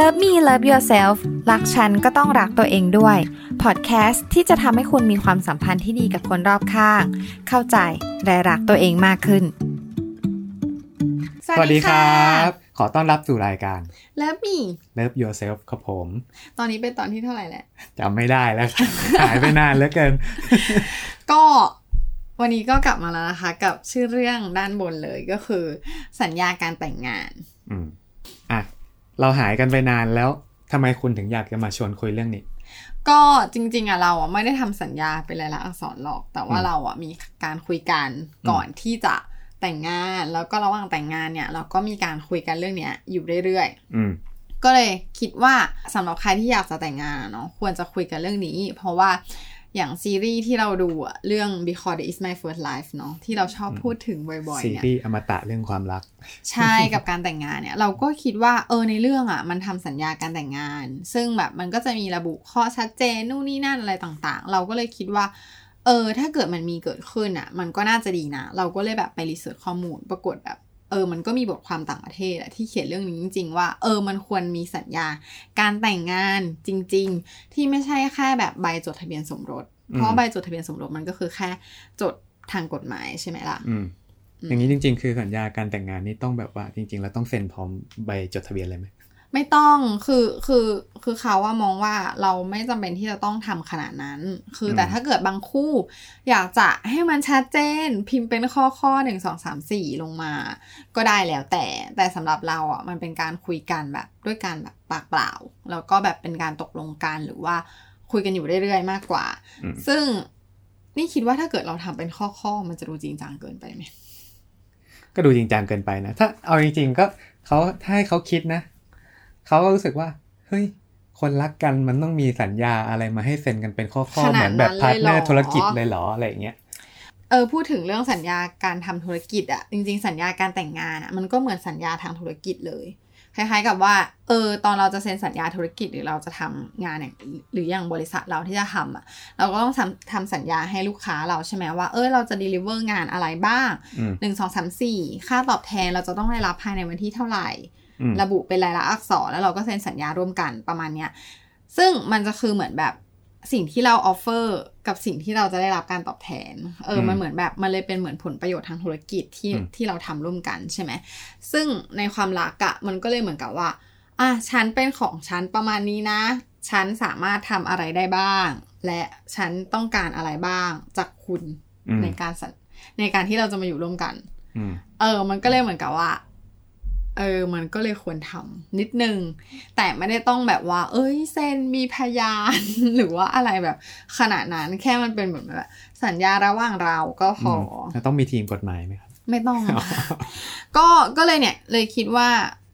Love Me Love Yourself รักฉันก็ต้องรักตัวเองด้วยพอดแคสต์ที่จะทำให้คุณมีความสัมพันธ์ที่ดีกับคนรอบข้าง เข้าใจและรักตัวเองมากขึ้น สวัสดีครับ ขอต้อนรับสู่รายการ Love Me Love Yourself ครับผม ตอนนี้เป็นตอนที่เท่าไหร่แหละจำไม่ได้แล้วครับหายไปนานเหลือเกิน ก็วันนี้ก็กลับมาแล้วนะคะ กับชื่อเรื่องด้านบนเลยก็คือ สัญญาการแต่งงาน อืมอะ เราหายกันไปนานแล้วทำไมคุณถึงอยากจะมาชวนคุยเรื่องนี้ ก็จริง ๆอะเราอะไม่ได้ทำสัญญาเป็นลายลักษณ์อักษรหรอก แต่ว่าอืมเราอะมีการคุยกันก่อนที่จะแต่งงานแล้วก็ระหว่างแต่งงานเนี่ย เราก็มีการคุยกันเรื่องเนี้ยอยู่เรื่อยๆอืมก็เลยคิดว่าสำหรับใครที่อยากจะแต่งงานอะเนาะควรจะคุยกันเรื่องนี้ เพราะว่า อย่างซีรีส์ที่เราดูอะเรื่อง Because It Is My First Life เนาะที่เราชอบพูดถึงบ่อยๆซีเนี่ยรีส์อมตะเรื่องความรัก ใช่กับการแต่งงานเนี่ย เราก็คิดว่าเออในเรื่องอะมันทำสัญญาการแต่งงาน ซึ่งแบบมันก็จะมีระบุข้อชัดเจนนู่นนี่นั่นอะไรต่างๆ เราก็เลยคิดว่า เออถ้าเกิดมันมีเกิดขึ้นอะมันก็น่าจะดีนะ เราก็เลยแบบไปรีเสิร์ชข้อมูลปรากฏแบบ เออมันก็มีบทความต่างประเทศอะที่เขียนเรื่องนี้จริง ๆ ว่า เออมันควรมีสัญญา การแต่งงานจริง ๆ ที่ไม่ใช่แค่แบบใบจดทะเบียนสมรส เพราะอืมใบจดทะเบียนสมรสมันก็คือแค่จดทางกฎหมายใช่ไหมล่ะอืมอืมอย่างนี้จริง ๆ คือสัญญาการแต่งงานนี่ต้องแบบว่าจริงๆเราต้องเซ็นพร้อมใบจดทะเบียนเลยไหม ไม่ต้องคือคือคือเขาว่ามองว่าเราไม่จำเป็นที่จะต้องทำขนาดนั้น คือแต่ถ้าเกิดบางคู่ อยากจะให้มันชัดเจน พิมพ์เป็นข้อข้อหนึ่งสองสามสี่ลงมา ก็ได้แล้วแต่ แต่สำหรับเราอะมันเป็นการคุยกันแบบด้วยการแบบปากเปล่า แล้วก็แบบเป็นการตกลงกันหรือว่าคุยกันอยู่เรื่อยๆมากกว่าอืมซึ่งนี่คิดว่าถ้าเกิดเราทำเป็นข้อข้อๆมันจะดูจริงจังเกินไปไหมก็ดูจริงจังเกินไปนะ ถ้าเอาจริงๆก็เขาถ้าให้เขาคิดนะ เขาก็รู้สึกว่า เฮ้ย คนรักกันมันต้องมีสัญญาอะไรมาให้เซ็นกันเป็นข้อๆขนาดนั้นเลยเหนามืดอนแบบ partner ธุรกิจเลยเหรออะไรอย่างเงี้ยเออพูดถึงเรื่องสัญญาการทำธุรกิจอะจริง ๆ สัญญาการแต่งงานอะมันก็เหมือนสัญญาทางธุรกิจเลยคล้ายๆกับว่า เออ ตอนเราจะเซ็นสัญญาธุรกิจหรือเราจะทำงานอย่างหรืออย่างบริษัทเราที่จะทำอะเราก็ต้องทำทำสัญญาให้ลูกค้าเราใช่ไหมว่า เออเราจะ deliver งานอะไรบ้างอืมหนึ่งสองสามสี่ค่าตอบแทนเราจะต้องได้รับภายในวันที่เท่าไหร่อืม ระบุเป็นลายลักษณ์อักษรแล้วเราก็เซ็นสัญญาร่วมกันประมาณเนี้ยซึ่งมันจะคือเหมือนแบบสิ่งที่เรา offer กับสิ่งที่เราจะได้รับการตอบแทน เอออืมมันเหมือนแบบ มันเลยเป็นเหมือนผลประโยชน์ทางธุรกิจที่อืมที่เราทำร่วมกันใช่ไหม ซึ่งในความรักอะมันก็เลยเหมือนกับว่า อะ ฉันเป็นของฉันประมาณนี้นะ ฉันสามารถทำอะไรได้บ้าง และฉันต้องการอะไรบ้างจากคุณอืมในการสัญในการที่เราจะมาอยู่ร่วมกันอืมเออ มันก็เลยเหมือนกับว่า เออ มันก็เลยควรทำนิดนึง แต่ไม่ได้ต้องแบบว่า เอ้ย เซ็นมีพยาน หรือว่าอะไรแบบ ขนาดนั้นแค่มันเป็นเหมือนแบบสัญญาระหว่างเราก็พออแล้วต้องมีทีมกฎหมายไหมครับ ไม่ต้อง ก็ก็เลยเนี่ยเลยคิดว่า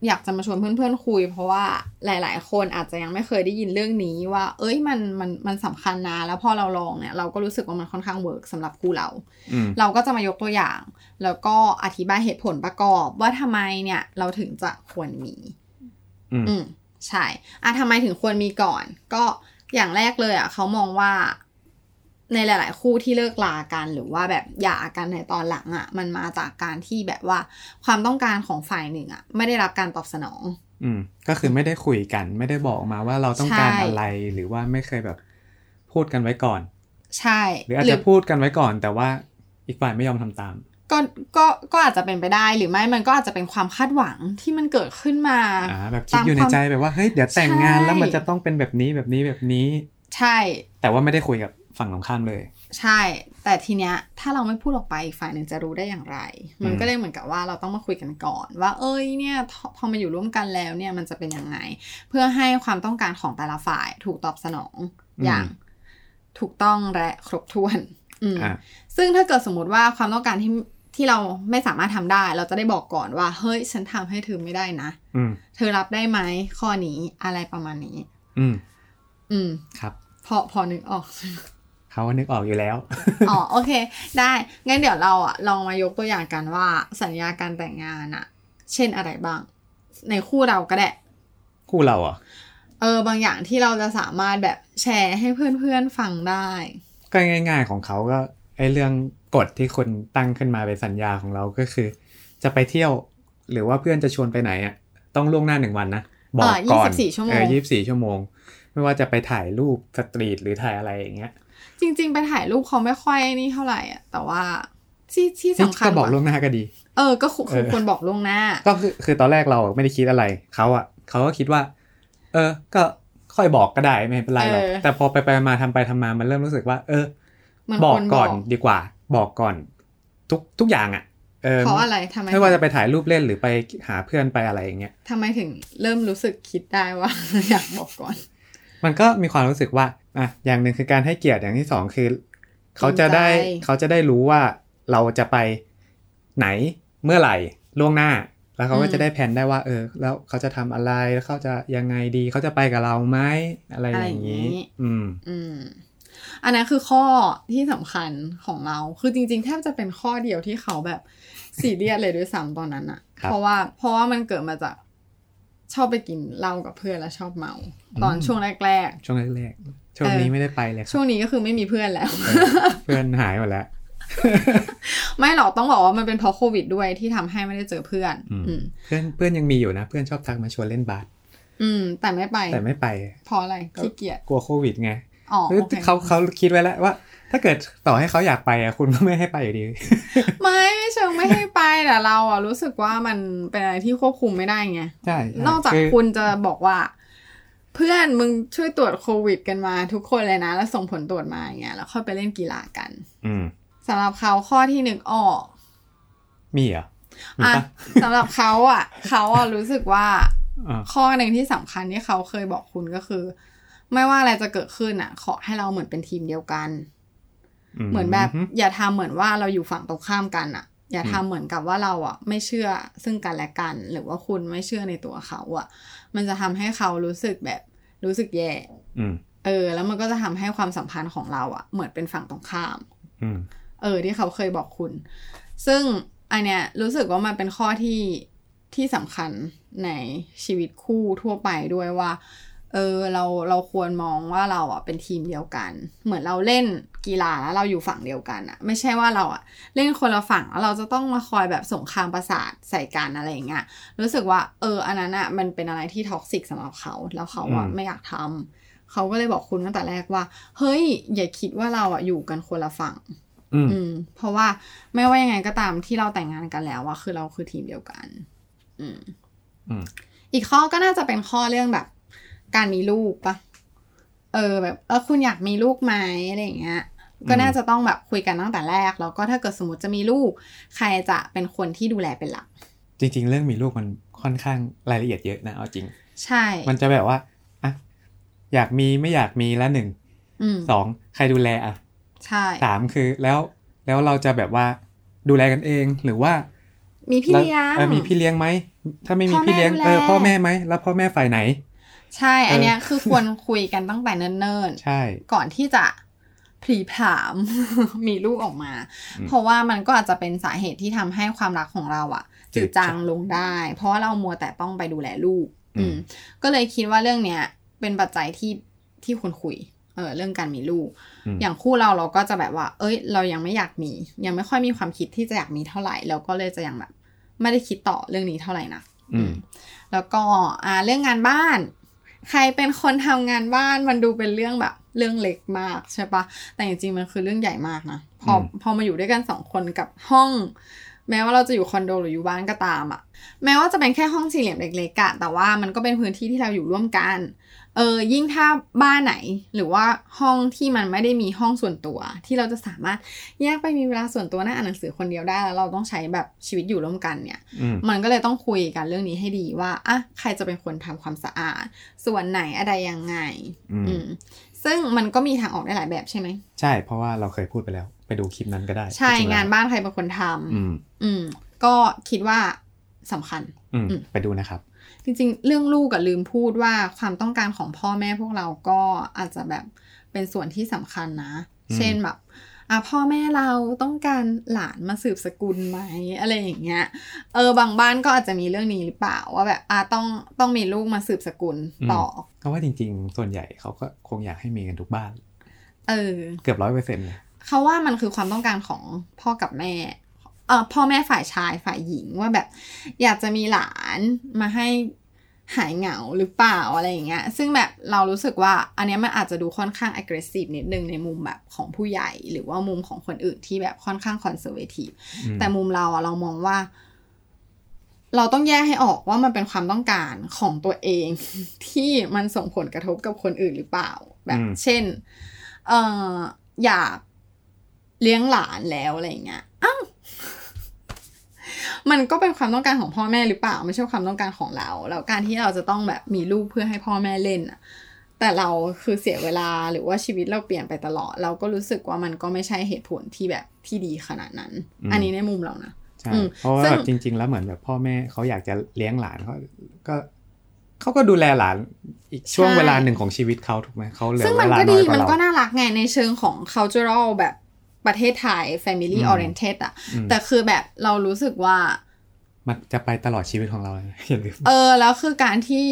อยากจะมาชวนเพื่อนๆคุย เพราะว่าหลาย ๆ คนอาจจะยังไม่เคยได้ยินเรื่องนี้ว่า เอ้ยมันมันมันสำคัญนะ แล้วพอเราลองเนี่ยเราก็รู้สึกว่ามันค่อนข้างเวิร์กสำหรับคู่เราอืมเราก็จะมายกตัวอย่าง แล้วก็อธิบายเหตุผลประกอบว่าทำไมเนี่ยเราถึงจะควรมี อืมอืมใช่อะทำไมถึงควรมีก่อน ก็อย่างแรกเลยอะเขามองว่า ในหลาย ๆ คู่ที่เลิกลากันหรือว่าแบบหย่ากันในตอนหลังอะ มันมาจากการที่แบบว่าความต้องการของฝ่ายหนึ่งอะ ไม่ได้รับการตอบสนอง อืม ก็คือไม่ได้คุยกันไม่ได้บอกมาว่าเราต้องการใช่อะไรหรือว่าไม่เคยแบบพูดกันไว้ก่อน ใช่ หรืออาจจะพูดกันไว้ก่อน แต่ว่าอีกฝ่ายไม่ยอมทำตามก็ก็ก็อาจจะเป็นไปได้หรือไม่มันก็อาจจะเป็นความคาดหวังที่มันเกิดขึ้นมาอ่าแบบคิดอยู่ในใจแบบว่าเฮ้ยเดี๋ยวแต่งงานแล้วมันจะต้องเป็นแบบนี้แบบนี้แบบนี้ ใช่ แต่ว่าไม่ได้คุยกับ ฝั่งตรงข้ามเลย ใช่ แต่ทีเนี้ยถ้าเราไม่พูดออกไปอีกฝ่ายหนึ่งจะรู้ได้อย่างไร มันอืมก็เลยเหมือนกับว่าเราต้องมาคุยกันก่อน ว่า เอ้ยเนี่ยพอพอมาอยู่ร่วมกันแล้วเนี่ยมันจะเป็นยังไง เพื่อให้ความต้องการของแต่ละฝ่ายถูกตอบสนองอย่างถูกต้องและครบถ้วนอืมอ่าซึ่งถ้าเกิดสมมติว่าความต้องการที่ที่เราไม่สามารถทำได้ เราจะได้บอกก่อนว่า เฮ้ย ฉันทำให้เธอไม่ได้นะอืมเธอรับได้ไหมข้อนี้อะไรประมาณนี้ อืม อืม ครับ พอพอนึกออก เขาก็นึกออกอยู่แล้ว อ๋อโอเค ได้ งั้นเดี๋ยวเราอะลองมายกตัวอย่างกันว่าสัญญาการแต่งงานอะเช่นอะไรบ้าง ในคู่เราก็ได้ คู่เราอะเออบางอย่างที่เราจะสามารถแบบแชร์ให้เพื่อนๆฟังได้ ก็ง่าย ๆของเขาก็ไอเรื่องกฎที่คนตั้งขึ้นมาเป็นสัญญาของเราก็คือ จะไปเที่ยวหรือว่าเพื่อนจะชวนไปไหนอะต้องล่วงหน้าหนึ่งวันนะบอกเออก่อน24ชั่วโมงเออยี่สิบสี่ชั่วโมงไม่ว่าจะไปถ่ายรูปสตรีทหรือถ่ายอะไรอย่างเงี้ย จริง ๆ ไปถ่ายรูปเขาไม่ค่อยนี่เท่าไหร่อะ แต่ว่าที่ที่สำคัญก็บอกว่าล่วงหน้าก็ดี เออ ก็คือเออควรบอกล่วงหน้า ก็คือคือตอนแรกเราไม่ได้คิดอะไรเขาอะเขาก็คิดว่า เออ ก็ค่อยบอกก็ได้ไม่เป็นไรหรอกเออแต่พอไปไปมาทำไปทำมามันเริ่มรู้สึกว่า เออมันบอกควรก่อนดีกว่า บอกก่อน ทุกทุกอย่างอะเออเพราะอะไรทำไมไม่ว่าจะไปถ่ายรูปเล่นหรือไปหาเพื่อนไปอะไรอย่างเงี้ยทำไมถึงเริ่มรู้สึกคิดได้ว่า อยากบอกก่อน มันก็มีความรู้สึกว่า อะอย่างหนึ่งคือการให้เกียรติอย่างที่สองคือ เขาจะได้จริงใจเขาจะได้รู้ว่าเราจะไปไหนเมื่อไหร่ล่วงหน้า แล้วเขาก็จะได้แผนได้ว่า เออ แล้วเขาจะทำอะไรแล้วเขาจะยังไงดี เขาจะไปกับเราไหมอะไรอย่างนี้ อืม อืมอันนั้นคือข้อที่สำคัญของเรา คือจริงๆ แทบจะเป็นข้อเดียวที่เขาแบบซีเรียสเลยด้วยซ้ำตอนนั้นอะครับเพราะว่าเพราะว่ามันเกิดมาจากชอบไปกินเหล้ากับเพื่อนแล้วชอบเมา ตอนอืมช่วงแรกช่วงแรกๆ ช่วงนี้เออไม่ได้ไปเลยๆคช่รับวงนี้ก็คือไม่มีเพื่อนแล้วเออเพื่อนหายหมดแล้ว ไม่หรอกต้องบอกว่ามันเป็นเพราะโควิดด้วยที่ทำให้ไม่ได้เจอเพื่อนอืมอืมเพื่อนเพื่อนยังมีอยู่นะ เพื่อนชอบทักมาชวนเล่นบาสอืม แต่ไม่ไป แต่ไม่ไปเพราะอะไรขี้เกียจกลัวโควิดไงอ๋อคือโอเคเขาเขาคิดไว้แล้วว่า ถ้าเกิดต่อให้เขาอยากไปอะคุณก็ไม่ให้ไปอยู่ดีไม่ไม่เชิงไม่ให้ไปแต่เราอะรู้สึกว่ามันเป็นอะไรที่ควบคุมไม่ได้ไงใช่ใช่นอกจากอคุณจะบอกว่า เพื่อนมึงช่วยตรวจโควิด กันมาทุกคนเลยนะ แล้วส่งผลตรวจมาอย่างเงี้ยแล้วค่อยไปเล่นกีฬากัน อืมสำหรับเขาข้อที่นึกออก มีเหรอมีอะปะสำหรับเขาอะ เขาอะรู้สึกว่าอ่าข้อหนึ่งที่สำคัญที่เขาเคยบอกคุณก็คือ ไม่ว่าอะไรจะเกิดขึ้นอะ ขอให้เราเหมือนเป็นทีมเดียวกัน เหมือนแบบ อย่าทำเหมือนว่าเราอยู่ฝั่งตรงข้ามกันอะ อย่าทำเหมือนกับว่าเราอะ ไม่เชื่อซึ่งกันและกัน หรือว่าคุณไม่เชื่อในตัวเขาอะ มันจะทำให้เขารู้สึกแบบรู้สึกแย่อืมเออ แล้วมันก็จะทำให้ความสัมพันธ์ของเราอะเหมือนเป็นฝั่งตรงข้ามอืมเออ ที่เขาเคยบอกคุณ ซึ่งอันเนี้ยรู้สึกว่ามันเป็นข้อที่ที่สำคัญในชีวิตคู่ทั่วไปด้วยว่า เออเราเราควรมองว่าเราอะเป็นทีมเดียวกัน เหมือนเราเล่นกีฬาแล้วเราอยู่ฝั่งเดียวกันอะ ไม่ใช่ว่าเราอะเล่นคนละฝั่งแล้วเราจะต้องมาคอยแบบสงครามประสาทใส่กันอะไรอย่างเงี้ยรู้สึกว่าเอออันนั้นอะมันเป็นอะไรที่ท็อกซิกสำหรับเขาแล้วเขาอะอืมไม่อยากทำเขาก็เลยบอกคุณตั้งแต่แรกว่า เฮ้ย อย่าคิดว่าเราอะอยู่กันคนละฝั่ง อืมอืมเพราะว่าไม่ว่ายังไงก็ตามที่เราแต่งงานกันแล้วอะคือเราคือทีมเดียวกันอืมอืมอีกข้อก็น่าจะเป็นข้อเรื่องแบบ การมีลูกปะเออแบบเออคุณอยากมีลูกไหมอะไรอย่างเงี้ย ก็น่าจะต้องแบบคุยกันตั้งแต่แรก แล้วก็ถ้าเกิดสมมติจะมีลูก ใครจะเป็นคนที่ดูแลเป็นหลัก จริง ๆ เรื่องมีลูกมันค่อนข้างรายละเอียดเยอะนะเอาจริง ใช่ มันจะแบบว่าอะอยากมีไม่อยากมีละหนึ่งอืมสองใครดูแลอะใช่สามคือแล้วแล้วเราจะแบบว่าดูแลกันเองหรือว่า มีพี่เลี้ยงเออมีพี่เลี้ยงไหมถ้าไม่มีพ่อแม่พี่เลี้ยงดูแลเออพ่อแม่ไหมแล้วพ่อแม่ฝ่ายไหน ใช่ อันเนี้ยคือควรคุยกันตั้งแต่เนิ่นๆ ใช่ ก่อนที่จะผลีผลามมีลูกออกมาอืมเพราะว่ามันก็อาจจะเป็นสาเหตุที่ทำให้ความรักของเราอะจืจืดดจางลงได้ เพราะว่าเรามัวแต่ต้องไปดูแลลูก อืม ก็เลยคิดว่าเรื่องเนี้ย เป็นปัจจัยที่ที่ควรคุย เออ เรื่องการมีลูกอืมอย่างคู่เราเราก็จะแบบว่า เอ้ย เรายังไม่อยากมี ยังไม่ค่อยมีความคิดที่จะอยากมีเท่าไหร่แล้วก็เลยจะยังแบบ ไม่ได้คิดต่อเรื่องนี้เท่าไหร่นะอืม แล้วก็อ่าเรื่องงานบ้าน ใครเป็นคนทำงานบ้านมันดูเป็นเรื่องแบบ เรื่องเล็กมากใช่ปะแต่จริงๆมันคือเรื่องใหญ่มากนะพออืมพอมาอยู่ด้วยกันสองคนกับห้อง แม้ว่าเราจะอยู่คอนโดหรืออยู่บ้านก็ตามอะแม้ว่าจะเป็นแค่ห้องสี่เหลี่ยมเล็กๆอะแต่ว่ามันก็เป็นพื้นที่ที่เราอยู่ร่วมกัน เออยิ่งถ้าบ้านไหนหรือว่าห้องที่มันไม่ได้มีห้องส่วนตัว ที่เราจะสามารถแยกไปมีเวลาส่วนตัวนั่งอ่านหนังสือคนเดียวได้แล้วเราต้องใช้แบบชีวิตอยู่ร่วมกันเนี่ยอืมมันก็เลยต้องคุยกันเรื่องนี้ให้ดีว่าอะใครจะเป็นคนทำความสะอาด ส่วนไหนอะไรยังไงอืมอืมซึ่งมันก็มีทางออกได้หลายแบบใช่ไหมใช่ เพราะว่าเราเคยพูดไปแล้ว ไปดูคลิปนั้นก็ได้ ใช่จริๆแล้วงานบ้านใครเป็นคนทำอืมอืมก็คิดว่าสำคัญ อืมอืมไปดูนะครับ จริงๆ เรื่องลูกกับลืมพูดว่าความต้องการของพ่อแม่พวกเราก็อาจจะแบบเป็นส่วนที่สำคัญนะอืมเช่นแบบอะพ่อแม่เราต้องการหลานมาสืบสกุลไหมอะไรอย่างเงี้ย เออบางบ้านก็อาจจะมีเรื่องนี้หรือเปล่าว่าแบบอะต้องต้องมีลูกมาสืบสกุลต่อเพราะว่าจริง ๆ ส่วนใหญ่เขาก็คงอยากให้มีกันทุกบ้าน เออ เกือบร้อยเปอร์เซ็นต์เลยเขาว่ามันคือความต้องการของพ่อกับแม่เออพ่อแม่ฝ่ายชายฝ่ายหญิงว่าแบบ อยากจะมีหลานมาให้หายเหงาหรือเปล่าอะไรอย่างเงี้ย ซึ่งแบบเรารู้สึกว่าอันเนี้ยมันอาจจะดูค่อนข้าง aggressive นิดนึงในมุมแบบของผู้ใหญ่ หรือว่ามุมของคนอื่นที่แบบค่อนข้าง conservative อืมแต่มุมเราอะเรามองว่า เราต้องแยกให้ออกว่ามันเป็นความต้องการของตัวเอง ที่มันส่งผลกระทบกับคนอื่นหรือเปล่า แบบอืมเช่น เอออยากเลี้ยงหลานแล้วอะไรอย่างเงี้ยอ้าว มันก็เป็นความต้องการของพ่อแม่หรือเปล่าไม่ใช่ความต้องการของเรา แล้วการที่เราจะต้องแบบมีลูกเพื่อให้พ่อแม่เล่นอะแต่เราคือเสียเวลาหรือว่าชีวิตเราเปลี่ยนไปตลอด เราก็รู้สึกว่ามันก็ไม่ใช่เหตุผลที่แบบที่ดีขนาดนั้นอืมอันนี้ในมุมเรานะใช่อืมเพราะว่าซึ่งแบบจริง ๆ แล้วเหมือนแบบพ่อแม่เขาอยากจะเลี้ยงหลานเขาก็เขาก็ดูแลหลานอีกช่วงเวลาหนึ่งของชีวิตเขาถูกไหมเขาเหลือซึ่งมัเวนลาก็น้ดีอยกว่ามันเราก็น่ารักไงในเชิงของ cultural แบบ ประเทศไทย family อืม oriented อะอืมแต่คือแบบเรารู้สึกว่า มันจะไปตลอดชีวิตของเราเลยนะอย่าลืมเออ แล้วคือการที่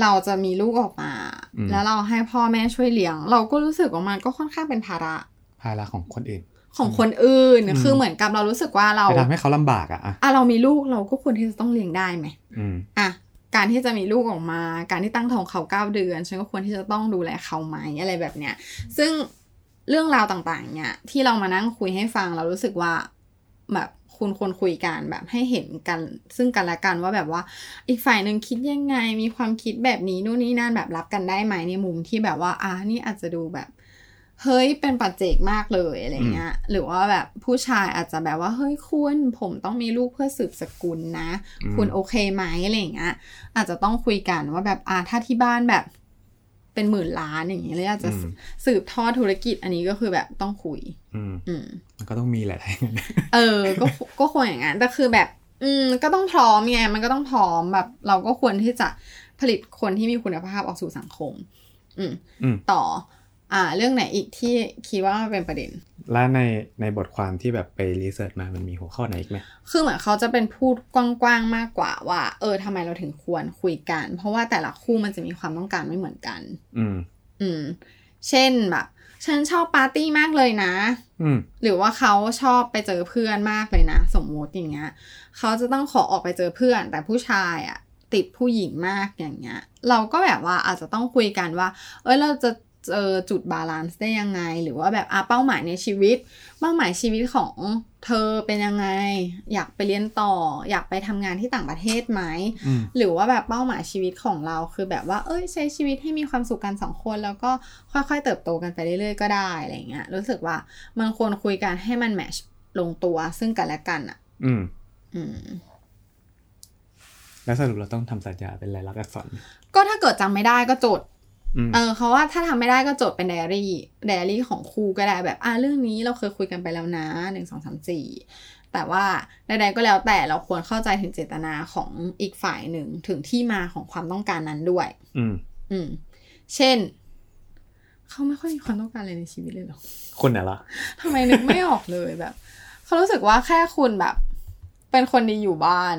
เราจะมีลูกออกมาอืมแล้วเราให้พ่อแม่ช่วยเลี้ยง เราก็รู้สึกว่ามันก็ค่อนข้างเป็นภาระ ภาระของคนอื่น ของคนอื่นอืมคือเหมือนกับเรารู้สึกว่าเราจะทำให้เขาลำบากอะอะอะเรามีลูกเราก็ควรที่จะต้องเลี้ยงได้ไหมอืมอะการที่จะมีลูกออกมา การที่ตั้งท้องเขาเก้าเดือน ฉันก็ควรที่จะต้องดูแลเขาไหมอะไรแบบเนี้ย ซึ่ง เรื่องราวต่างๆ เนี่ย ที่เรามานั่งคุยให้ฟังเรารู้สึกว่าแบบคุณควรคุยกันแบบให้เห็นกัน ซึ่งกันและกันว่าแบบว่า อีกฝ่ายหนึ่งคิดยังไง มีความคิดแบบนี้นู่นนี่นั่นแบบรับกันได้ไหมในมุมที่แบบว่าอ่านี่อาจจะดูแบบ เฮ้ยเป็นปัจเจกมากเลยอะไรเงี้ยหรือว่าแบบผู้ชายอาจจะแบบว่าเฮ้ยคุณผมต้องมีลูกเพื่อสืบสกุลนะอืมคุณโอเคไหมอะไรอย่างเงี้ยอาจจะต้องคุยกันว่าแบบอ่าถ้าที่บ้านแบบ เป็นหมื่นล้านอย่างเงี้ยแล้วอยากจะอืมสืบทอดธุรกิจอันนี้ก็คือแบบต้องคุย อืมอืมมันก็ต้องมีแหละถ้าอย่างนั้นเออ ก็ก็ควรอย่างนั้นแต่คือแบบ อืม ก็ต้องพร้อมไงมันก็ต้องพร้อมแบบ เราก็ควรที่จะผลิตคนที่มีคุณภาพออกสู่สังคม อืมอืมต่อ อ่า เรื่องไหนอีกที่คิดว่ามันเป็นประเด็น และในในบทความที่แบบไปรีเสิร์ชมามันมีหัวข้อไหนอีกไหมคือเหมือนเขาจะเป็นพูดกว้างๆมากกว่าว่า เออทำไมเราถึงควรคุยกัน เพราะว่าแต่ละคู่มันจะมีความต้องการไม่เหมือนกัน อืม อืม เช่นแบบฉันชอบปาร์ตี้มากเลยนะ อืมหรือว่าเขาชอบไปเจอเพื่อนมากเลยนะ สมมติอย่างเงี้ยเขาจะต้องขอออกไปเจอเพื่อน แต่ผู้ชายอะติดผู้หญิงมากอย่างเงี้ย เราก็แบบว่าอาจจะต้องคุยกันว่า เอ้ยเราจะ เจอจุด balance ได้ยังไง หรือว่าแบบอะเป้าหมายในชีวิต เป้าหมายชีวิตของเธอเป็นยังไง อยากไปเรียนต่อ อยากไปทำงานที่ต่างประเทศไหมอืมหรือว่าแบบเป้าหมายชีวิตของเราคือแบบว่า เอ้ยใช้ชีวิตให้มีความสุขกันสองคน แล้วก็ค่อยๆ เติบโตกันไปเรื่อยๆก็ได้อะไรเงี้ยรู้สึกว่ามันควรคุยกันให้มัน match ลงตัวซึ่งกันและกันอะ อืม อืมแล้วสรุปเราต้องทำสัญญาเป็นลายลักษณ์อักษรไหมก็ถ้าเกิดจำไม่ได้ก็จดอืม เออเขาว่าถ้าทำไม่ได้ก็จดเป็นไดอารี่ไดอารี่ของครูก็ได้แบบอ่าเรื่องนี้เราเคยคุยกันไปแล้วนะหนึ่งสองสามสี่แต่ว่าใดๆก็แล้วแต่เราควรเข้าใจถึงเจตนาของอีกฝ่ายหนึ่งถึงที่มาของความต้องการนั้นด้วย อืม อืม เช่น เขาไม่ค่อยมีความต้องการอะไรในชีวิตเลยเหรอคุณน่ะเหรอทำไมนึกไม่ออกเลยแบบ เขารู้สึกว่าแค่คุณแบบ เป็นคนดีอยู่บ้าน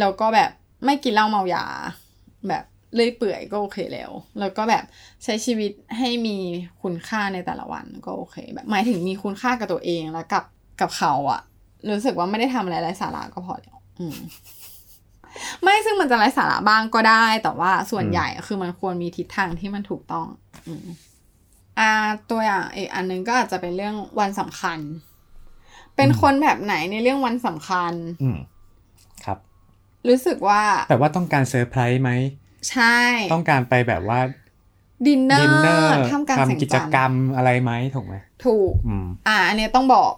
แล้วก็แบบไม่กินเหล้าเมายา แบบ เลื่อยเปื่อยก็โอเคแล้ว แล้วก็แบบใช้ชีวิตให้มีคุณค่าในแต่ละวันก็โอเค แบบหมายถึงมีคุณค่ากับตัวเองแล้วกับกับเขาอะรู้สึกว่าไม่ได้ทำอะไรไร้สาระก็พอแล้วอืมไม่ซึ่งมันจะไร้สาระบ้างก็ได้ แต่ว่าส่วนอืมใหญ่อะคือมันควรมีทิศทางที่มันถูกต้อง อืมอ่าตัวอย่างอีกอันหนึงก็อาจจะเป็นเรื่องวันสำคัญ เป็นคนแบบไหนในเรื่องวันสำคัญ อืมครับ รู้สึกว่า แต่ว่าต้องการเซอร์ไพรส์ไหม ใช่ ต้องการารไปแบบว่าดินเนอดินเนอร์ร์ทำการแสงทำกิจจันทกรรร์มอะไรไหมถูกไหมถูกอืมอ่า อันเนี้ยต้องบอก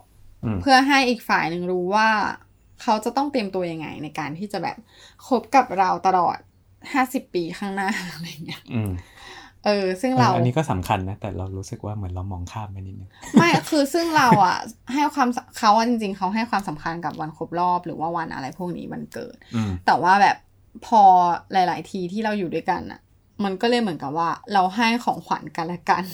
อืมเพื่อให้อีกฝ่ายหนึ่งรู้ว่าเขาจะต้องเตรียมตัวยังไง ในการที่จะแบบคบกับเราตลอดห้าสิบปีข้างหน้าอะไรเงี้ยอืมเออ ซึ่งเราอันนี้ก็สำคัญนะ แต่เรารู้สึกว่าเหมือนเรามองข้ามไปนิดนึงไม่คือซึ่งเราอะ ให้ความสเขาอะจริง ๆ เขาให้ความสำคัญกับวันครบรอบ หรือว่าวันอะไรพวกนี้วันเกิดอืมแต่ว่าแบบ พอหลาย ๆ ทีที่เราอยู่ด้วยกันอะมันก็เลยเหมือนกับว่า เราให้ของขวัญกันและกัน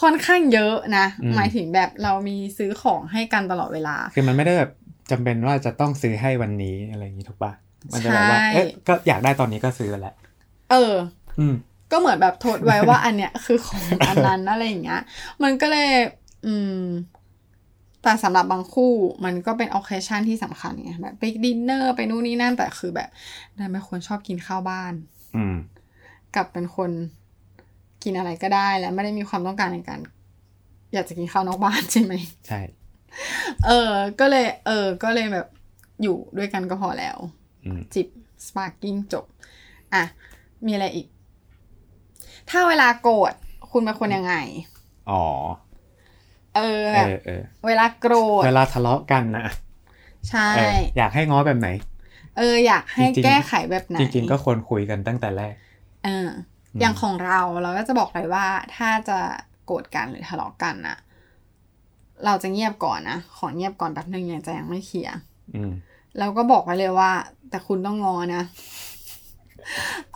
ค่อนข้างเยอะนะอืมหมายถึงแบบเรามีซื้อของให้กันตลอดเวลา คือมันไม่ได้แบบจำเป็นว่าจะต้องซื้อให้วันนี้อะไรอย่างนี้ถูกปะมันจะแบบว่าใช่เอ๊ะก็อยากได้ตอนนี้ก็ซื้อแหละเออ อืมก็เหมือนแบบทดไว้ว่าอันเนี้ยคือของอันนั้นอะไรอย่างเงี้ย มันก็เลย อืม แต่สำหรับบางคู่มันก็เป็น occasion ที่สำคัญไงแบบไปดินเนอร์ไปนู่นนี่นั่นแต่คือแบบนายเป็นคนชอบกินข้าวบ้าน อืมกับเป็นคนกินอะไรก็ได้และไม่ได้มีความต้องการในการอยากจะกินข้าวนอกบ้านใช่ไหมใช่ เออ ก็เลย เออ ก็เลยแบบอยู่ด้วยกันก็พอแล้วอืมจิบ sparkling จบ อะ มีอะไรอีก ถ้าเวลาโกรธคุณเป็นคนยังไง อ๋อ เออเอแบบอเออเวลาโกรธเวลาทะเลาะกันนะใช่เอออยากให้ง้อแบบไหน เออ อยากให้จริงๆแก้ไขแบบไหนจริงๆก็ควรคุยกันตั้งแต่แรกเอออย่างของเราเราก็จะบอกเลยว่า ถ้าจะโกรธกันหรือทะเลาะกันอะเราจะเงียบก่อนนะขอเงียบก่อนแป๊บนึงยังจะยังไม่เคลียร์อืมแล้วก็บอกไว้เลยว่า แต่คุณต้องงอนะ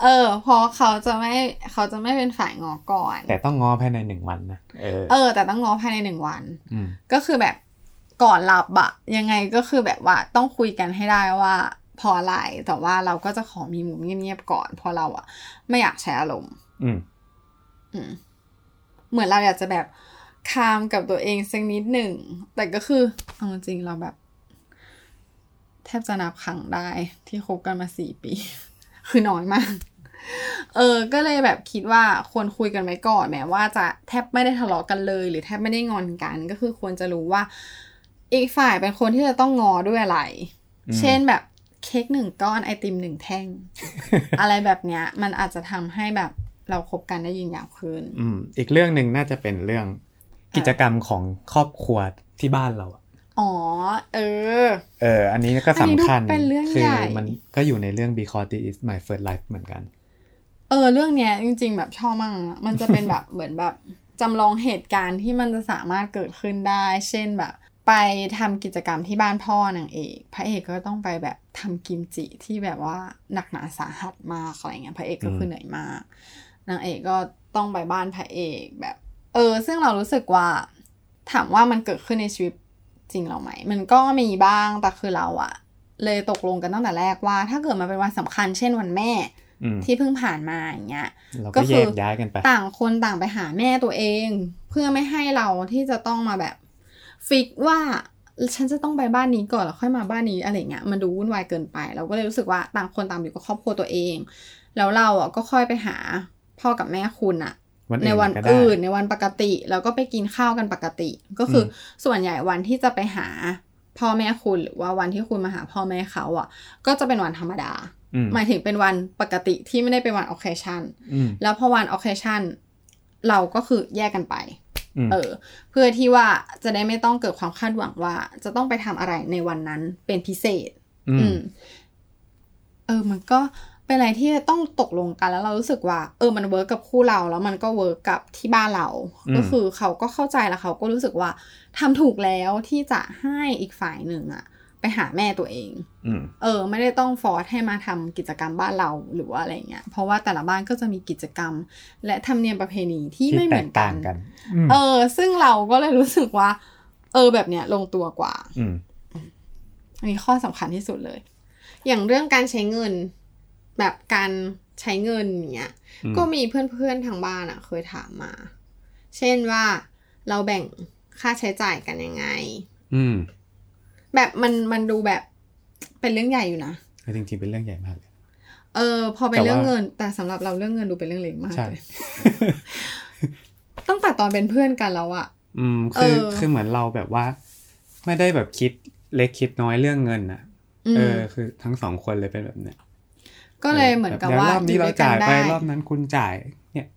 เออเพอเขาจะไม่เขาจะไม่เป็นฝ่ายงอก่อน แต่ต้องง้อภายในหนึ่งวันนะเออเออ แต่ต้องงอภายในหนึ่งวันอืมก็คือแบบก่อนหลับอะยังไงก็คือแบบว่าต้องคุยกันให้ได้ว่าพออะไรแต่ว่าเราก็จะขอมีมุมเงียบๆก่อนเพราะเราอะไม่อยากใช้อารมณ์ อืมอืมเหมือนเราอยากจะแบบคามกับตัวเองสักนิดหนึ่ง แต่ก็คือเอาจริงๆเราแบบ แทบจะนับครั้งได้ที่คบกันมาสี่ปี คือน้อยมาก เออ ก็เลยแบบคิดว่าควรคุยกันไว้ก่อนแม้ว่าจะแทบไม่ได้ทะเลาะกันเลย หรือแทบไม่ได้งอนกัน ก็คือควรจะรู้ว่า อีกฝ่ายเป็นคนที่จะต้องงอด้วยอะไรอืมเช่นแบบเค้กหนึ่งก้อนไอติมหนึ่งแท่ง อะไรแบบเนี้ย มันอาจจะทำให้แบบเราคบกันได้ยืนยาวขึ้น อืม อีกเรื่องหนึ่งน่าจะเป็นเรื่องกิจกรรมของครอบครัวที่บ้านเรา อะอ๋อ เออ เออ อันนี้ก็สำคัญอันนี้ดูเป็นเรื่องคืใหญ่มันก็อยู่ในเรื่อง because it is my first life เหมือนกัน เออ เรื่องเนี้ยจริง ๆ แบบชอบมากอะมันจะเป็นแบบเหมือนแบบจำลองเหตุการณ์ที่มันจะสามารถเกิดขึ้นได้ เช่นแบบ ไปทำกิจกรรมที่บ้านพ่อนางเอก พระเอกก็ต้องไปแบบทำกิมจิที่แบบว่าหนักหนาสาหัสมากอะไรเงี้ย พระเอกก็คือเหนื่อยมาก นางเอกก็ต้องไปบ้านพระเอกแบบ เออ ซึ่งเรารู้สึกว่าถามว่ามันเกิดขึ้นในชีวิต จริงเราไหม มันก็มีบ้างแต่คือเราอะเลยตกลงกันตั้งแต่แรกว่า ถ้าเกิดมันเป็นวันสำคัญเช่นวันแม่อืมที่เพิ่งผ่านมาอย่างเงี้ยเราก็ก็คืแยอกย้ายกันไปต่างคนต่างไปหาแม่ตัวเอง เพื่อไม่ให้เราที่จะต้องมาแบบฟิกว่าฉันจะต้องไปบ้านนี้ก่อนแล้วค่อยมาบ้านนี้อะไรเงี้ยมันดูวุ่นวายเกินไป เราก็เลยรู้สึกว่าต่างคนต่างอยู่กับครอบครัวตัวเอง แล้วเราอะก็ค่อยไปหาพ่อกับแม่คุณอะวัน ในอื่นวันก็ได้อื่นในวันปกติ แล้วก็ไปกินข้าวกันปกติ ก็คืออมส่วนใหญ่วันที่จะไปหาพ่อแม่คุณหรือว่าวันที่คุณมาหาพ่อแม่เขาอะ ก็จะเป็นวันธรรมดาอืมหมายถึงเป็นวันปกติที่ไม่ได้เป็นวัน occasion อืมแล้วพอวัน occasion เราก็คือแยกกันไปอืมเออ เพื่อที่ว่าจะได้ไม่ต้องเกิดความคาดหวังว่า จะต้องไปทำอะไรในวันนั้นเป็นพิเศษ อือืมมเออ มันก็ เป็นอะไรที่ต้องตกลงกัน แล้วเรารู้สึกว่า เออมัน work กับคู่เราแล้วมันก็ work กับที่บ้านเรา ก็คือเขาก็เข้าใจแล้วเขาก็รู้สึกว่าทำถูกแล้วที่จะให้อีกฝ่ายหนึ่งอะไปหาแม่ตัวเองอืมเออ ไม่ได้ต้องฟอร์สให้มาทำกิจกรรมบ้านเราหรือว่าอะไรเงี้ย เพราะว่าแต่ละบ้านก็จะมีกิจกรรม และธรรมเนียมประเพณีที่ไม่เหมือนแตกัต่านงกันอืมเออ ซึ่งเราก็เลยรู้สึกว่า เออ แบบเนี้ยลงตัวกว่าอืมอันนี้ข้อสำคัญที่สุดเลย อย่างเรื่องการใช้เงิน แบบการใช้เงินอย่างเงี้ยอืมก็มีเพื่อนๆทางบ้านอะเคยถามมา เช่นว่าเราแบ่งค่าใช้จ่ายกันยังไง อืม แบบมันมันดูแบบเป็นเรื่องใหญ่อยู่นะจริงๆเป็นเรื่องใหญ่มากเลยเออ พอเป็นแต่ว่าเรื่องเงิน แต่สำหรับเราเรื่องเงินดูเป็นเรื่องเล็กมากใช่เลยตั้งแต่ตอนเป็นเพื่อนกันแล้วอะอืมคือเออคือเหมือนเราแบบว่า ไม่ได้แบบคิดเล็กคิดน้อยเรื่องเงินน่ะอืมเออ คือทั้งสองคนเลยเป็นแบบเนี้ย ก็เลยเหมือนกับว่าดี๋ยรอบนี้อยู่เราด้วยกันจ่ายไปได้รอบนั้นคุณจ่ายเนี่ย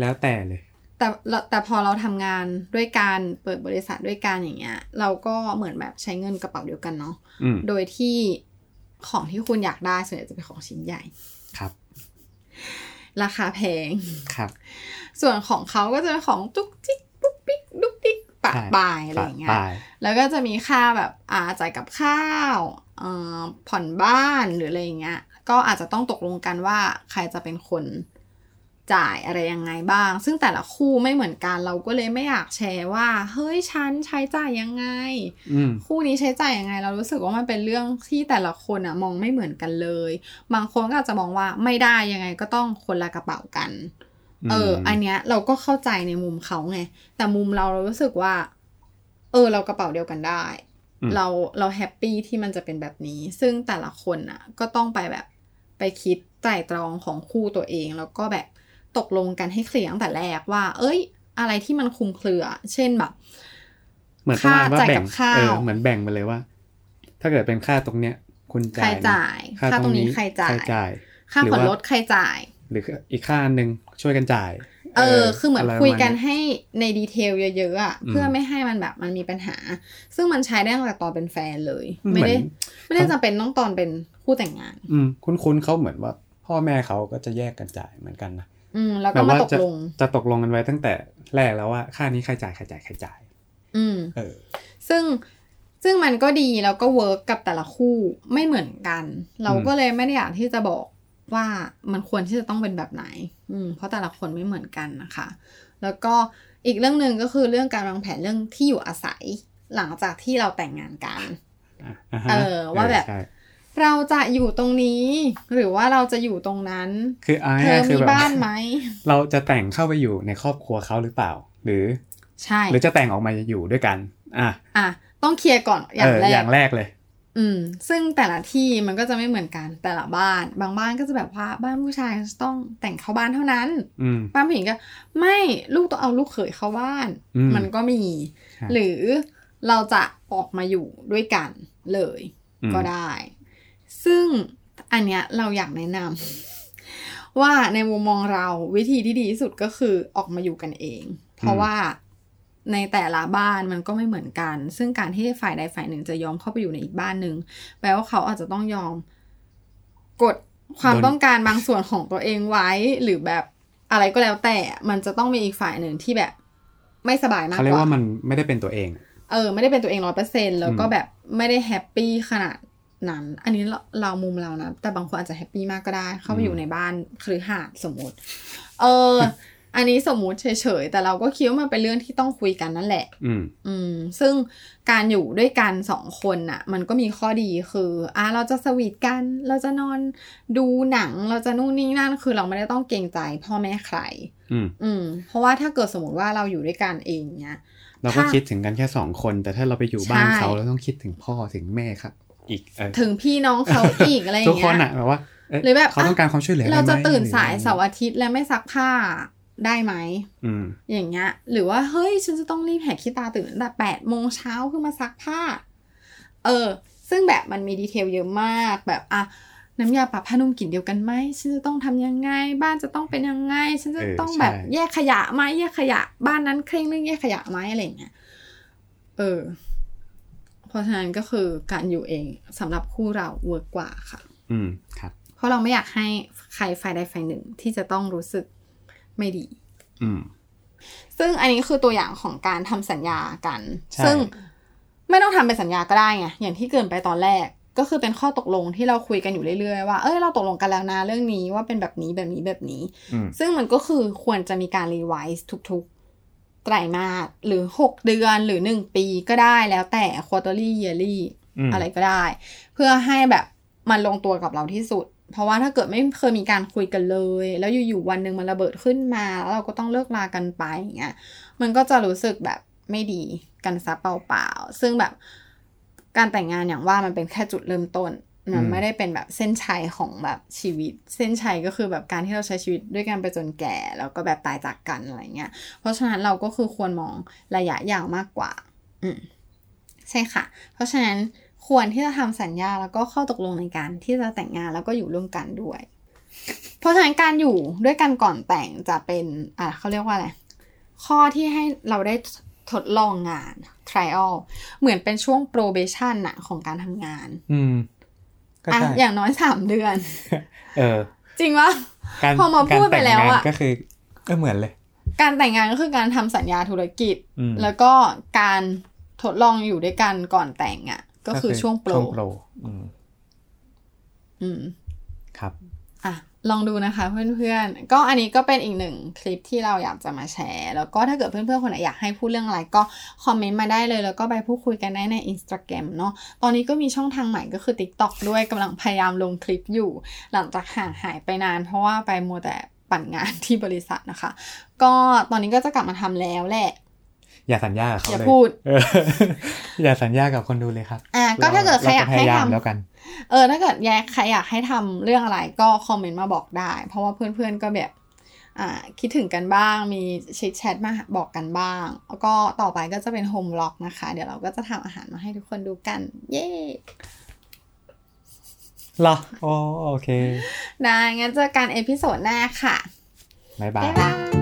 แล้วแต่เลย แต่เราแต่พอเราทำงานด้วยการเปิดบริษัทด้วยกันอย่างเงี้ย เราก็เหมือนแบบใช้เงินกระเป๋าเดียวกันเนาะอืมโดยที่ของที่คุณอยากได้ส่วนใหญ่จะเป็นของชิ้นใหญ่ครับ ราคาแพงครับ ส่วนของเขาก็จะเป็นของจุกจิกปุ๊กปิ๊กดุกดิกปะใช่ปายอะไรอย่างเงี้ยไปแล้วก็จะมีค่าแบบอาจ่ายกับข้าวเอ่อผ่อนบ้านหรืออะไรอย่างเงี้ย ก็อาจจะต้องตกลงกันว่าใครจะเป็นคนจ่ายอะไรยังไงบ้าง ซึ่งแต่ละคู่ไม่เหมือนกัน เราก็เลยไม่อยากแชร์ว่า เฮ้ยฉันใช้จ่ายยังไงอืมคู่นี้ใช้จ่ายยังไง เรารู้สึกว่ามันเป็นเรื่องที่แต่ละคนอะมองไม่เหมือนกันเลย บางคนก็อาจจะมองว่าไม่ได้ยังไงก็ต้องคนละกระเป๋ากัน เออ อันเนี้ยเราก็เข้าใจในมุมเขาไง แต่มุมเราเรารู้สึกว่า เออ เรากระเป๋าเดียวกันได้อืมเราเราแฮปปี้ที่มันจะเป็นแบบนี้ ซึ่งแต่ละคนอะก็ต้องไปแบบ ไปคิดไตร่ตรองของคู่ตัวเอง แล้วก็แบบตกลงกันให้เคลียร์ตั้งแต่แรกว่า เอ้ย อะไรที่มันคลุมเครือ เช่นแบบเหมือนประมาณว่าค่าจ่ายแบ่กังบข้าวเออเหมือนแบ่งไปเลยว่า ถ้าเกิดเป็นค่าตรงเนี้ย คุณใครจ่ายนะจ่ายค่าตรงนี้ใครจ่ายใครจ่าย ค่าหรือผ่อนว่ารถใครจ่าย หรืออีกค่าหนึ่งช่วยกันจ่าย เออ คือเหมือนะไรคุยกันประมาณให้ใน detail เยอะๆอะอืมเพื่อไม่ให้มันแบบมันมีปัญหา ซึ่งมันใช้ได้ตั้งแต่ตอนเป็นแฟนเลยเหมือนไม่ได้ ไม่ได้จำเป็นต้องตอนเป็น คู่แต่งงาน อืมคุ้นๆเขาเหมือนว่า พ่อแม่เขาก็จะแยกกันจ่ายเหมือนกันนะอืมแล้วก็มาตกลงแบบว่าจะจะตกลงกันไว้ตั้งแต่แรกแล้วว่าค่านี้ใครจ่ายใครจ่ายใครจ่าย อืมเออ ซึ่งซึ่งมันก็ดีแล้วก็ work กับแต่ละคู่ไม่เหมือนกัน เราก็เลยไม่ได้อยากที่จะบอกว่ามันควรที่จะต้องเป็นแบบไหน อืม เพราะแต่ละคนไม่เหมือนกันนะคะ แล้วก็อีกเรื่องหนึ่งก็คือเรื่องการวางแผนเรื่องที่อยู่อาศัย หลังจากที่เราแต่งงานกันอะอ่าฮะเออว่าแบบใช่ เราจะอยู่ตรงนี้ หรือว่าเราจะอยู่ตรงนั้น คือเอาเธง่าอยๆคืมีอแบบบ้านไหม เราจะแต่งเข้าไปอยู่ในครอบครัวเขาหรือเปล่า หรือ ใช่ หรือจะแต่งออกมาอยู่ด้วยกัน อะอะต้องเคลียร์ก่อนอย่างเออแรอกย่างแรกเลย อืม ซึ่งแต่ละที่มันก็จะไม่เหมือนกันแต่ละบ้าน บางบ้านก็จะแบบว่าบ้านผู้ชายจะต้องแต่งเข้าบ้านเท่านั้น อืมบ้านผู้หญิงก็ ไม่ลูกต้องเอาลูกเขยเข้าบ้านอืมมันก็มีใช่หรือเราจะออกมาอยู่ด้วยกันเลยอืมก็ได้ ซึ่งอันเนี้ยเราอยากแนะนำว่าในมุมมองเราวิธีที่ดีที่สุดก็คือออกมาอยู่กันเอง เพราะว่าในแต่ละบ้านมันก็ไม่เหมือนกัน ซึ่งการที่ฝ่ายใดฝ่ายหนึ่งจะยอมเข้าไปอยู่ในอีกบ้านหนึ่งแปลว่าเขาอาจจะต้องยอมกดความโดนต้องการบางส่วนของตัวเองไว้หรือแบบอะไรก็แล้วแต่ มันจะต้องมีอีกฝ่ายหนึ่งที่แบบ ไม่สบายมากเขากเรียกว่าว่ามันไม่ได้เป็นตัวเอง เออ ไม่ได้เป็นตัวเองร้อยเปอร์เซ็นต์แล้วก็อืมแบบไม่ได้ happy ขนาด นั้น อันนี้เราเรามุมเรานะ แต่บางคนอาจจะ happy มากก็ได้ เข้าไปอยู่ในบ้านคฤหาสน์สมมติ เออ อันนี้สมมุติเฉยๆ แต่เราก็คิดว่ามันเป็นเรื่องที่ต้องคุยกันนั่นแหละ อืม อืม ซึ่งการอยู่ด้วยกันสองคนน่ะ มันก็มีข้อดีคือ อะเราจะสวีทกัน เราจะนอนดูหนัง เราจะนู่นนี่นั่น คือเราไม่ได้ต้องเกรงใจพ่อแม่ใคร อืม อืม เพราะว่าถ้าเกิดสมมติว่าเราอยู่ด้วยกันเองเนี้ยเราก็ถ้าคิดถึงกันแค่สองคน แต่ถ้าเราไปอยู่บ้านใช่เขาเราต้องคิดถึงพ่อถึงแม่ครับ อีกเออถึงพี่น้องเขาอีกอะไรอย่าทุกงคเงี้นยอะแบบว่าเอ๊ะหรือแบบเขาต้องการความช่วยเหลือเราจะไหมตื่นสายหรือเสาร์อาทิตย์และไม่ซักผ้าได้ไหมอืมอย่างเงี้ย หรือว่าเฮ้ยฉันจะต้องรีบแหกขี้ตาตื่นตั้งแต่แปดโมงเช้าเพื่อมาซักผ้า เออ ซึ่งแบบมันมีดีเทลเยอะมากแบบอะน้ำยาปรับผ้านุ่มกลิ่นเดียวกันไหมฉันจะต้องทำยังไง บ้านจะต้องเป็นยังไง ฉันจะเออต้องแบบใช่แยกขยะไหมแยกขยะ บ้านนั้นเคร่งเรื่องแยกขยะไหมอะไรอย่างเงี้ยเออ เพราะฉะนั้นก็คือการอยู่เองสำหรับคู่เรา work กว่าค่ะ อืมครับ เพราะเราไม่อยากให้ใครฝ่ายใดฝ่ายหนึ่งที่จะต้องรู้สึกไม่ดี อืมซึ่งอันนี้คือตัวอย่างของการทำสัญญากันใช่ซึ่งไม่ต้องทำเป็นสัญญาก็ได้ไงอย่างที่เกริ่นไปตอนแรกก็คือเป็นข้อตกลงที่เราคุยกันอยู่เรื่อยๆว่า เอ้ยเราตกลงกันแล้วนะเรื่องนี้ว่าเป็นแบบนี้แบบนี้แบบนี้อืมซึ่งมันก็คือควรจะมีการ revise ทุกๆ ไตรมาสหรือ 6 เดือนหรือ 1 ปีก็ได้แล้วแต่ quarterly yearly อืมอะไรก็ได้ เพื่อให้แบบมันลงตัวกับเราที่สุด เพราะว่าถ้าเกิดไม่เคยมีการคุยกันเลย แล้วอยู่ๆวันหนึ่งมันระเบิดขึ้นมา แล้วเราก็ต้องเลิกลากันไปอย่างเงี้ยมันก็จะรู้สึกแบบไม่ดีกันซะเปล่าๆซึ่งแบบการแต่งงานอย่างว่ามันเป็นแค่จุดเริ่มต้น มันอืมไม่ได้เป็นแบบเส้นชัยของแบบชีวิต เส้นชัยก็คือแบบการที่เราใช้ชีวิตด้วยกันไปจนแก่ แล้วก็แบบตายจากกันอะไรเงี้ย เพราะฉะนั้นเราก็คือควรมองระยะยาวมากกว่า อืมใช่ค่ะ เพราะฉะนั้นควรที่จะทำสัญญาแล้วก็ข้อตกลงในการที่จะแต่งงานแล้วก็อยู่ร่วมกันด้วย เพราะฉะนั้นการอยู่ด้วยกันก่อนแต่งจะเป็นอะเขาเรียกว่าอะไรข้อที่ให้เราได้ทดลองงาน trial เหมือนเป็นช่วง probation น่ะของการทำงานอืม ก็อะใช่อย่างน้อยสามเดือน เออ จริงวะการพอมาพูดไปแล้วอะการต่งงานก็คือก็เหมือนเลย การแต่งงานก็คือการทำสัญญาธุรกิจอืมแล้วก็การทดลองอยู่ด้วยกันก่อนแต่งอะ ก็คือช่วงโปรช่วงโปรอืมอืมครับ อะ ลองดูนะคะเพื่อนๆ ก็อันนี้ก็เป็นอีกหนึ่งคลิปที่เราอยากจะมาแชร์ แล้วก็ถ้าเกิดเพื่อนๆ คนไหนอยากให้พูดเรื่องอะไรก็คอมเมนต์มาได้เลย แล้วก็ไปพูดคุยกันได้ใน Instagram เนาะ ตอนนี้ก็มีช่องทางใหม่ก็คือ TikTok ด้วยกำลังพยายามลงคลิปอยู่ หลังจากห่างหายไปนาน เพราะว่าไปมัวแต่ปั่นงานที่บริษัทนะคะ ก็ตอนนี้ก็จะกลับมาทำแล้วแหละ อย่าสัญญากับเขาอย่าเลยพูดเอออย่าสัญญากับคนดูเลยครับ อ่า ก็ถ้าเกิดใครอยากให้เจะพยายามทำแล้วกัน เออ ถ้าเกิดแยกใครอยากให้ทำเรื่องอะไรก็คอมเมนต์มาบอกได้ เพราะว่าเพื่อนๆก็แบบ อ่า คิดถึงกันบ้าง มีแชทแชทมาบอกกันบ้าง แล้วก็ต่อไปก็จะเป็น home vlog นะคะ เดี๋ยวเราก็จะทำอาหารมาให้ทุกคนดูกัน เย้เหรอโอโอเคนะงั้นเจอกัน episode หน้าค่ะ บ๊ายบายบ๊ายบาย